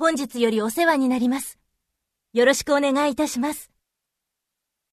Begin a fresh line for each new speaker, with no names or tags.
本日よりお世話になります。よろしくお願いいたします。